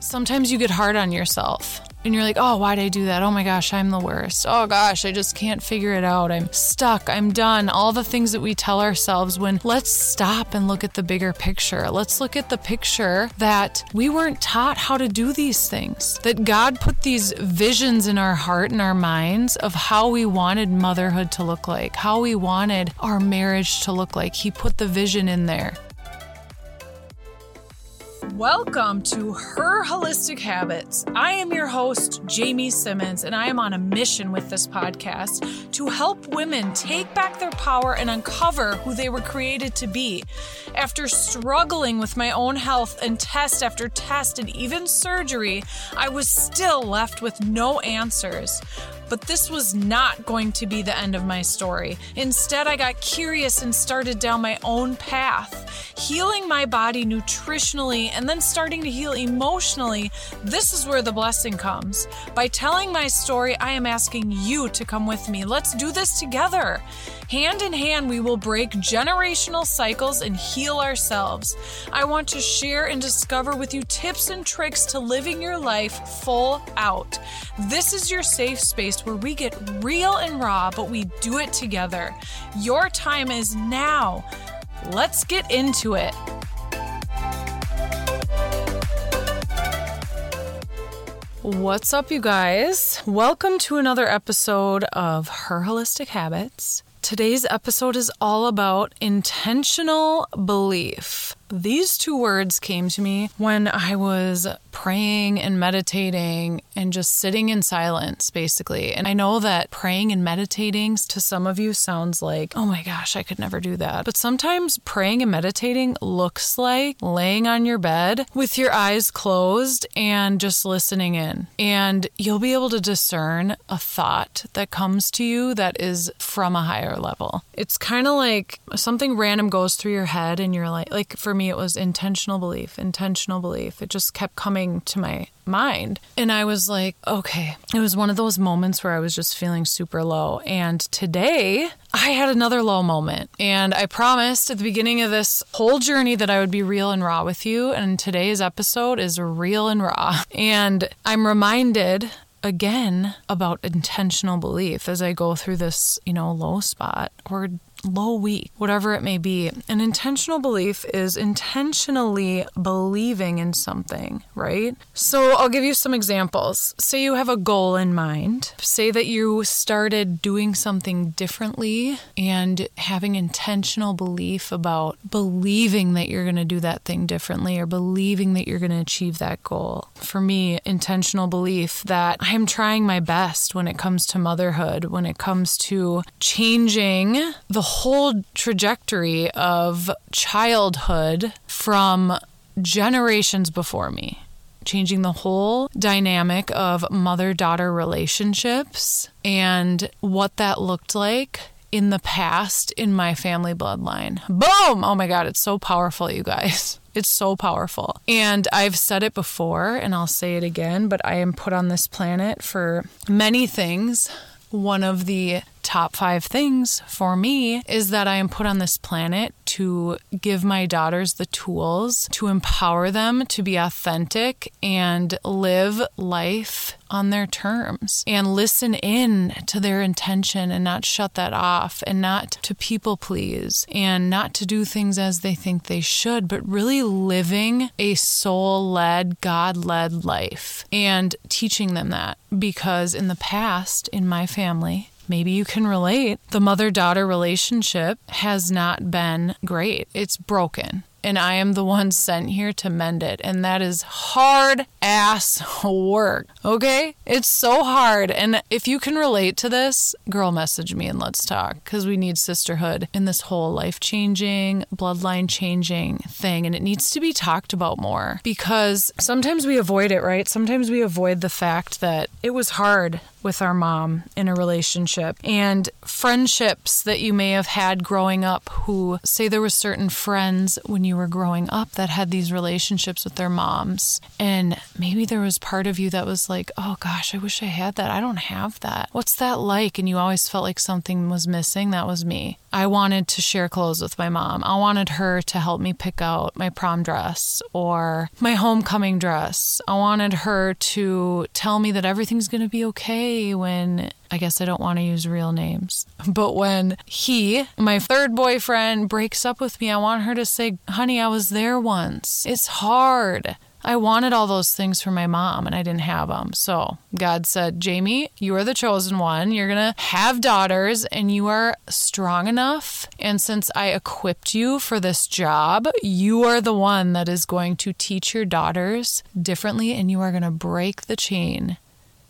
Sometimes you get hard on yourself and you're like, oh, why'd I do that? Oh my gosh, I'm the worst. Oh gosh, I just can't figure it out. I'm stuck. I'm done. All the things that we tell ourselves when let's stop and look at the bigger picture. Let's look at the picture that we weren't taught how to do these things, that God put these visions in our heart and our minds of how we wanted motherhood to look like, how we wanted our marriage to look like. He put the vision in there. Welcome to Her Holistic Habits. I am your host, Jamie Simmons, and I am on a mission with this podcast to help women take back their power and uncover who they were created to be. After struggling with my own health and test after test and even surgery, I was still left with no answers. But this was not going to be the end of my story. Instead, I got curious and started down my own path, healing my body nutritionally and then starting to heal emotionally. This is where the blessing comes. By telling my story, I am asking you to come with me. Let's do this together. Hand in hand, we will break generational cycles and heal ourselves. I want to share and discover with you tips and tricks to living your life full out. This is your safe space where we get real and raw, but we do it together. Your time is now. Let's get into it. What's up, you guys? Welcome to another episode of Her Holistic Habits. Today's episode is all about intentional belief. These two words came to me when I was praying and meditating and just sitting in silence, basically. And I know that praying and meditating to some of you sounds like, oh my gosh, I could never do that. But sometimes praying and meditating looks like laying on your bed with your eyes closed and just listening in. And you'll be able to discern a thought that comes to you that is from a higher level. It's kind of like something random goes through your head and you're like, like for me, it was intentional belief, intentional belief. It just kept coming to my mind. And I was like, okay. It was one of those moments where I was just feeling super low. And today I had another low moment. And I promised at the beginning of this whole journey that I would be real and raw with you. And today's episode is real and raw. And I'm reminded again about intentional belief as I go through this, you know, low spot or low week, whatever it may be. An intentional belief is intentionally believing in something, right? So I'll give you some examples. Say you have a goal in mind. Say that you started doing something differently and having intentional belief about believing that you're going to do that thing differently or believing that you're going to achieve that goal. For me, intentional belief that I'm trying my best when it comes to motherhood, when it comes to changing the whole trajectory of childhood from generations before me changing the whole dynamic of mother daughter relationships and what that looked like in the past in my family bloodline. Boom! Oh my God, it's so powerful, you guys. It's so powerful. And I've said it before and I'll say it again, but I am put on this planet for many things. One of the top five things for me is that I am put on this planet to give my daughters the tools to empower them to be authentic and live life on their terms and listen in to their intention and not shut that off and not to people please and not to do things as they think they should, but really living a soul led, God led life and teaching them that. Because in the past, in my family, maybe you can relate. The mother daughter relationship has not been great, it's broken and I am the one sent here to mend it. And that is hard ass work. Okay? It's so hard. And if you can relate to this, girl, message me and let's talk because we need sisterhood in this whole life changing, bloodline changing thing. And it needs to be talked about more because sometimes we avoid it, right? Sometimes we avoid the fact that it was hard with our mom in a relationship. And friendships that you may have had growing up who say there were certain friends when you were growing up that had these relationships with their moms and maybe there was part of you that was like oh gosh i wish i had that. I don't have that. What's that like? And you always felt like something was missing. That was me. I wanted to share clothes with my mom. I wanted her to help me pick out my prom dress or my homecoming dress. I wanted her to tell me that everything's going to be okay when I guess I don't want to use real names. But when he, my third boyfriend, breaks up with me, I want her to say, honey, I was there once. It's hard. I wanted all those things for my mom and I didn't have them. So God said, Jamie, you are the chosen one. You're going to have daughters and you are strong enough. And since I equipped you for this job, you are the one that is going to teach your daughters differently and you are going to break the chain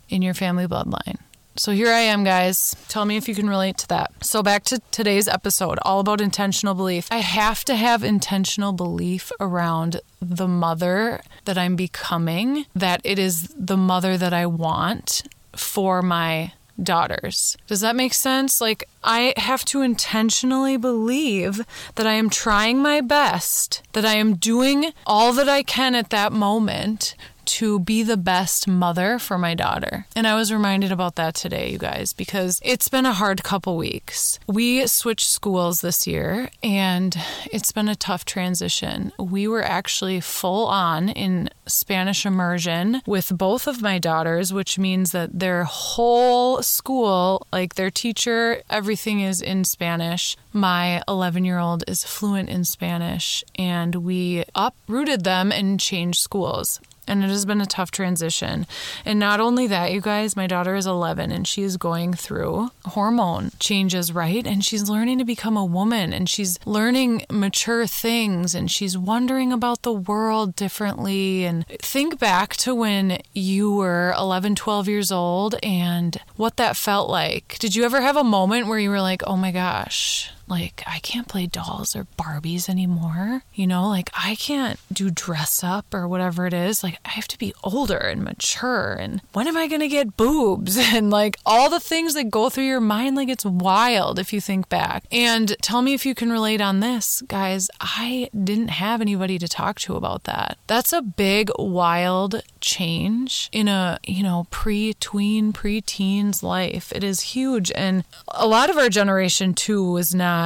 in your family bloodline. So here I am, guys. Tell me if you can relate to that. So, back to today's episode, all about intentional belief. I have to have intentional belief around the mother that I'm becoming, that it is the mother that I want for my daughters. Does that make sense? Like, I have to intentionally believe that I am trying my best, that I am doing all that I can at that moment to be the best mother for my daughter. And I was reminded about that today, you guys, because it's been a hard couple weeks. We switched schools this year and it's been a tough transition. We were actually full on in Spanish immersion with both of my daughters, which means that their whole school, like their teacher, everything is in Spanish. My 11 year old is fluent in Spanish, and we uprooted them and changed schools and it has been a tough transition. And not only that, you guys, my daughter is 11 and she is going through hormone changes, right? And she's learning to become a woman and she's learning mature things and she's wondering about the world differently. And think back to when you were 11, 12 years old and what that felt like. Did you ever have a moment where you were like, oh my gosh, like, I can't play dolls or Barbies anymore. You know, like, I can't do dress up or whatever it is. Like, I have to be older and mature. And when am I going to get boobs? And like, all the things that go through your mind, like, it's wild if you think back. And tell me if you can relate on this, guys. I didn't have anybody to talk to about that. That's a big, wild change in a, you know, pre tween, pre teens life. It is huge. And a lot of our generation, too, was not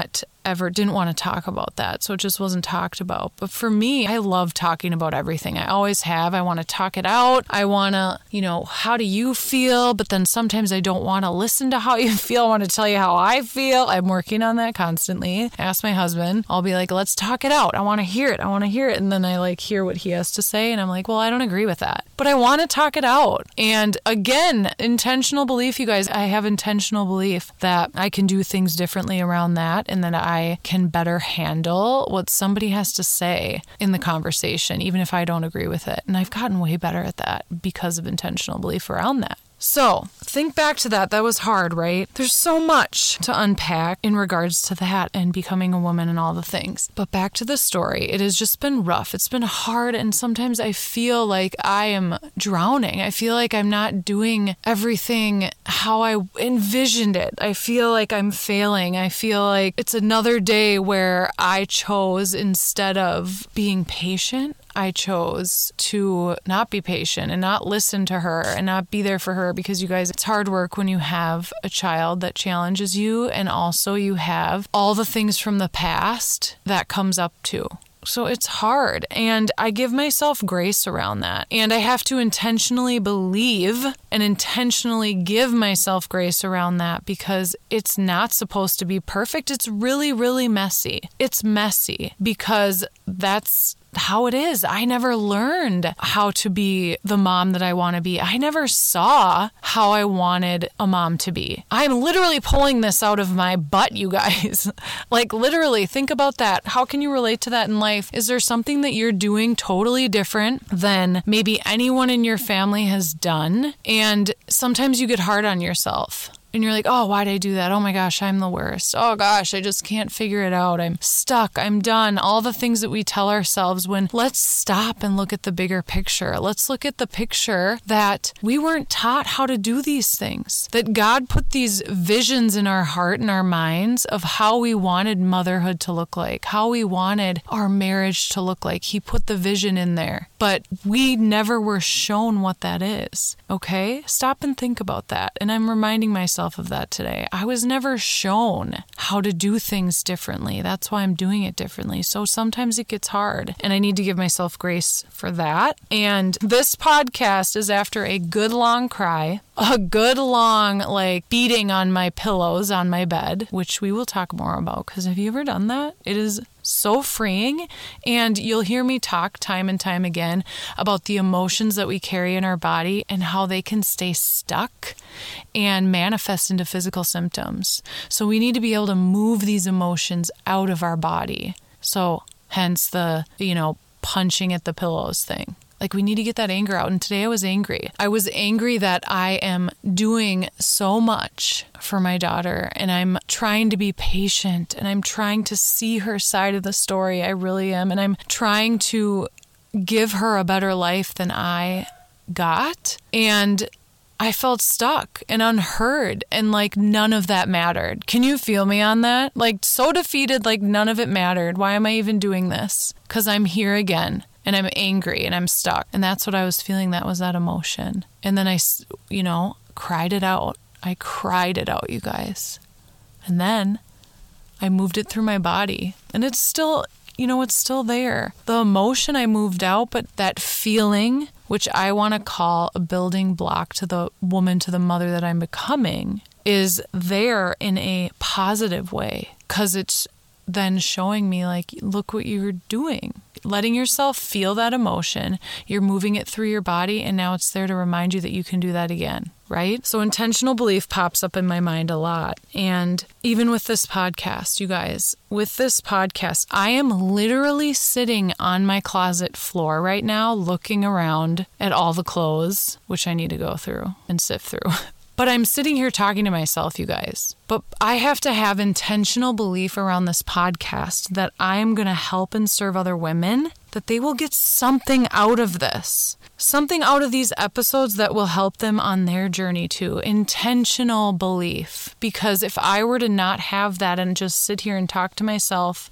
ever didn't want to talk about that. So it just wasn't talked about. But for me, I love talking about everything. I always have. I want to talk it out. I want to, you know, how do you feel? But then sometimes I don't want to listen to how you feel. I want to tell you how I feel. I'm working on that constantly. Ask my husband. I'll be like, let's talk it out. I want to hear it. I want to hear it. And then I like hear what he has to say. And I'm like, well, I don't agree with that. But I want to talk it out. And again, intentional belief, you guys, I have intentional belief that I can do things differently around that and that I can better handle what somebody has to say in the conversation, even if I don't agree with it. And I've gotten way better at that because of intentional belief around that. So, think back to that. That was hard, right? There's so much to unpack in regards to that and becoming a woman and all the things. But back to the story. It has just been rough. It's been hard. And sometimes I feel like I am drowning. I feel like I'm not doing everything how I envisioned it. I feel like I'm failing. I feel like it's another day where I chose instead of being patient I chose to not be patient and not listen to her and not be there for her because you guys, it's hard work when you have a child that challenges you and also you have all the things from the past that comes up too. So it's hard. And I give myself grace around that. And I have to intentionally believe and intentionally give myself grace around that because it's not supposed to be perfect. It's really, really messy. It's messy because that's how it is. I never learned how to be the mom that I want to be. I never saw how I wanted a mom to be. I'm literally pulling this out of my butt, you guys. like, literally, think about that. How can you relate to that in life? Is there something that you're doing totally different than maybe anyone in your family has done? And sometimes you get hard on yourself and you're like, oh, why did I do that? Oh my gosh, I'm the worst. Oh gosh, I just can't figure it out. I'm stuck. I'm done. All the things that we tell ourselves when let's stop and look at the bigger picture. Let's look at the picture that we weren't taught how to do these things, that God put these visions in our heart and our minds of how we wanted motherhood to look like, how we wanted our marriage to look like. He put the vision in there, but we never were shown what that is. Okay? Stop and think about that. And I'm reminding myself of that today. I was never shown how to do things differently. That's why I'm doing it differently. So sometimes it gets hard, and I need to give myself grace for that. And this podcast is after a good long cry, a good long, like, beating on my pillows on my bed, which we will talk more about. Because have you ever done that? It is so freeing. And you'll hear me talk time and time again about the emotions that we carry in our body and how they can stay stuck and manifest into physical symptoms. So we need to be able to move these emotions out of our body. So, hence the, you know, punching at the pillows thing. Like, we need to get that anger out. And today I was angry. I was angry that I am doing so much for my daughter and I'm trying to be patient and I'm trying to see her side of the story. I really am. And I'm trying to give her a better life than I got. And I felt stuck and unheard and like none of that mattered. Can you feel me on that? Like so defeated, like none of it mattered. Why am I even doing this? Because I'm here again and I'm angry and I'm stuck. And that's what I was feeling. That was that emotion. And then I, you know, cried it out. I cried it out, you guys. And then I moved it through my body. And it's still, you know, it's still there. The emotion I moved out, but that feeling, which I want to call a building block to the woman, to the mother that I'm becoming, is there in a positive way because it's then showing me, like, look what you're doing letting yourself feel that emotion. You're moving it through your body, and now it's there to remind you that you can do that again, right? So, intentional belief pops up in my mind a lot. And even with this podcast, you guys, with this podcast, I am literally sitting on my closet floor right now, looking around at all the clothes, which I need to go through and sift through. But I'm sitting here talking to myself, you guys. But I have to have intentional belief around this podcast that I am going to help and serve other women, that they will get something out of this, something out of these episodes that will help them on their journey too. Intentional belief. Because if I were to not have that and just sit here and talk to myself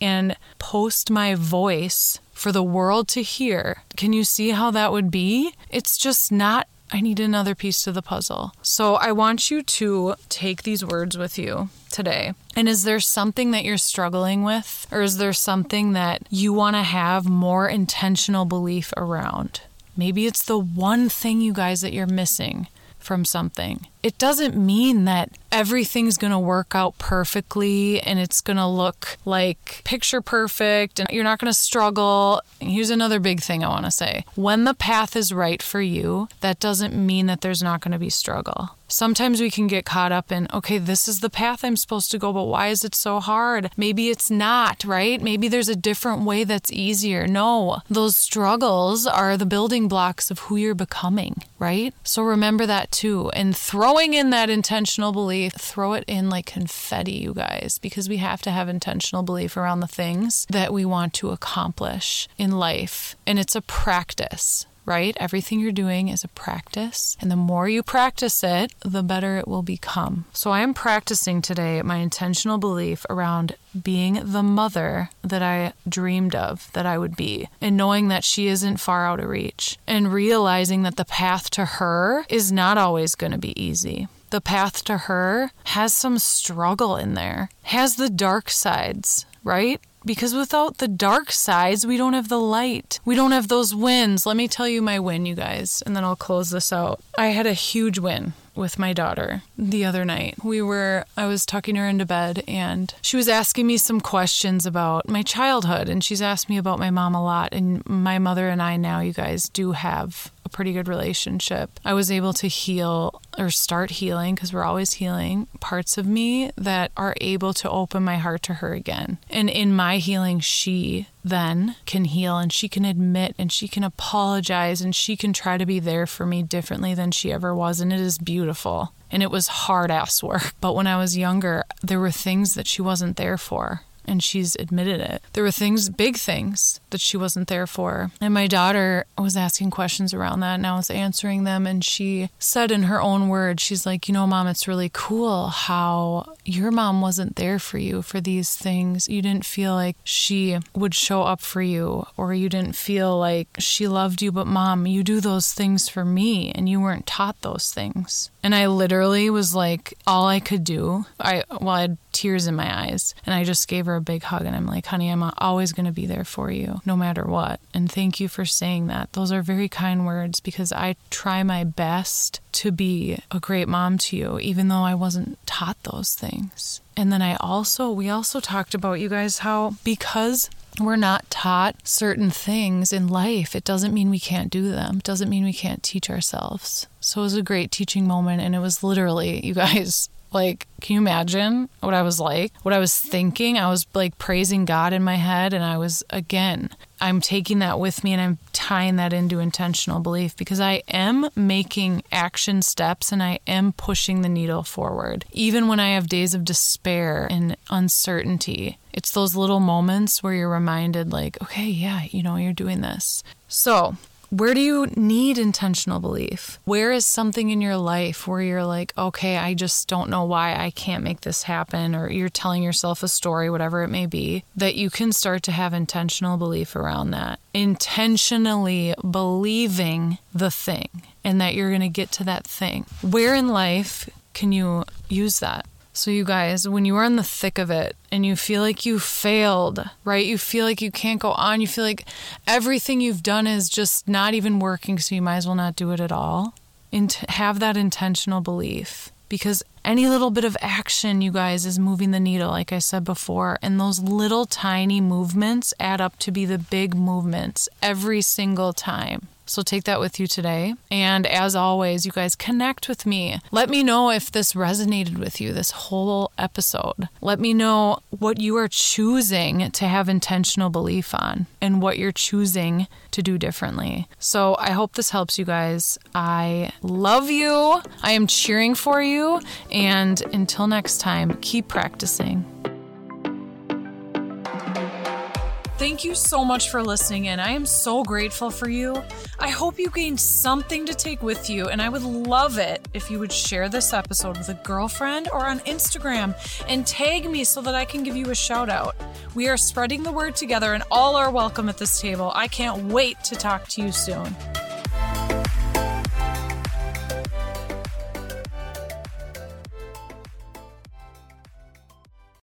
and post my voice for the world to hear, can you see how that would be? It's just not I need another piece to the puzzle. So I want you to take these words with you today. And is there something that you're struggling with? Or is there something that you want to have more intentional belief around? Maybe it's the one thing, you guys, that you're missing from something. It doesn't mean that everything's going to work out perfectly and it's going to look like picture perfect and you're not going to struggle. Here's another big thing I want to say. When the path is right for you, that doesn't mean that there's not going to be struggle. Sometimes we can get caught up in, okay, this is the path I'm supposed to go, but why is it so hard? Maybe it's not, right? Maybe there's a different way that's easier. No, those struggles are the building blocks of who you're becoming, right? So remember that too. And throwing in that intentional belief, throw it in like confetti, you guys, because we have to have intentional belief around the things that we want to accomplish in life. And it's a practice right? Everything you're doing is a practice. And the more you practice it, the better it will become. So I am practicing today my intentional belief around being the mother that I dreamed of that I would be, and knowing that she isn't far out of reach, and realizing that the path to her is not always going to be easy the path to her has some struggle in there, has the dark sides, right? Because without the dark sides, we don't have the light. We don't have those wins. Let me tell you my win, you guys, and then I'll close this out. I had a huge win with my daughter the other night. We were, I was tucking her into bed and she was asking me some questions about my childhood. And she's asked me about my mom a lot. And my mother and I now, you guys, do have pretty good relationship. I was able to heal or start healing because we're always healing parts of me that are able to open my heart to her again. And in my healing, she then can heal and she can admit and she can apologize and she can try to be there for me differently than she ever was. And it is beautiful. and it was hard ass work. But when I was younger, there were things that she wasn't there for and she's admitted it. There were things, big things, that she wasn't there for. And my daughter was asking questions around that, and I was answering them. And she said in her own words, she's like, You know, mom, it's really cool how your mom wasn't there for you for these things. You didn't feel like she would show up for you, or you didn't feel like she loved you. But mom, you do those things for me, and you weren't taught those things. And I literally was like, all I could do, I, well, I had tears in my eyes, and I just gave her a big hug and I'm like, honey, I'm always going to be there for you no matter what. And thank you for saying that. Those are very kind words because I try my best to be a great mom to you, even though I wasn't taught those things. And then I also, we also talked about you guys how because we're not taught certain things in life, it doesn't mean we can't do them. It doesn't mean we can't teach ourselves. So it was a great teaching moment. And it was literally, you guys, like, can you imagine what I was like? What I was thinking? I was like praising God in my head. And I was, again, I'm taking that with me and I'm tying that into intentional belief because I am making action steps and I am pushing the needle forward. Even when I have days of despair and uncertainty, it's those little moments where you're reminded, like, okay, yeah, you know, you're doing this. So, where do you need intentional belief? Where is something in your life where you're like, okay, I just don't know why I can't make this happen, or you're telling yourself a story, whatever it may be, that you can start to have intentional belief around that? Intentionally believing the thing and that you're going to get to that thing. Where in life can you use that? So, you guys, when you are in the thick of it and you feel like you failed, right? You feel like you can't go on. You feel like everything you've done is just not even working, so you might as well not do it at all. And have that intentional belief because any little bit of action, you guys, is moving the needle, like I said before. And those little tiny movements add up to be the big movements every single time. So take that with you today. And as always, you guys connect with me. Let me know if this resonated with you, this whole episode. Let me know what you are choosing to have intentional belief on and what you're choosing to do differently. So I hope this helps you guys. I love you. I am cheering for you. And until next time, keep practicing. Thank you so much for listening in. I am so grateful for you. I hope you gained something to take with you, and I would love it if you would share this episode with a girlfriend or on Instagram and tag me so that I can give you a shout out. We are spreading the word together, and all are welcome at this table. I can't wait to talk to you soon.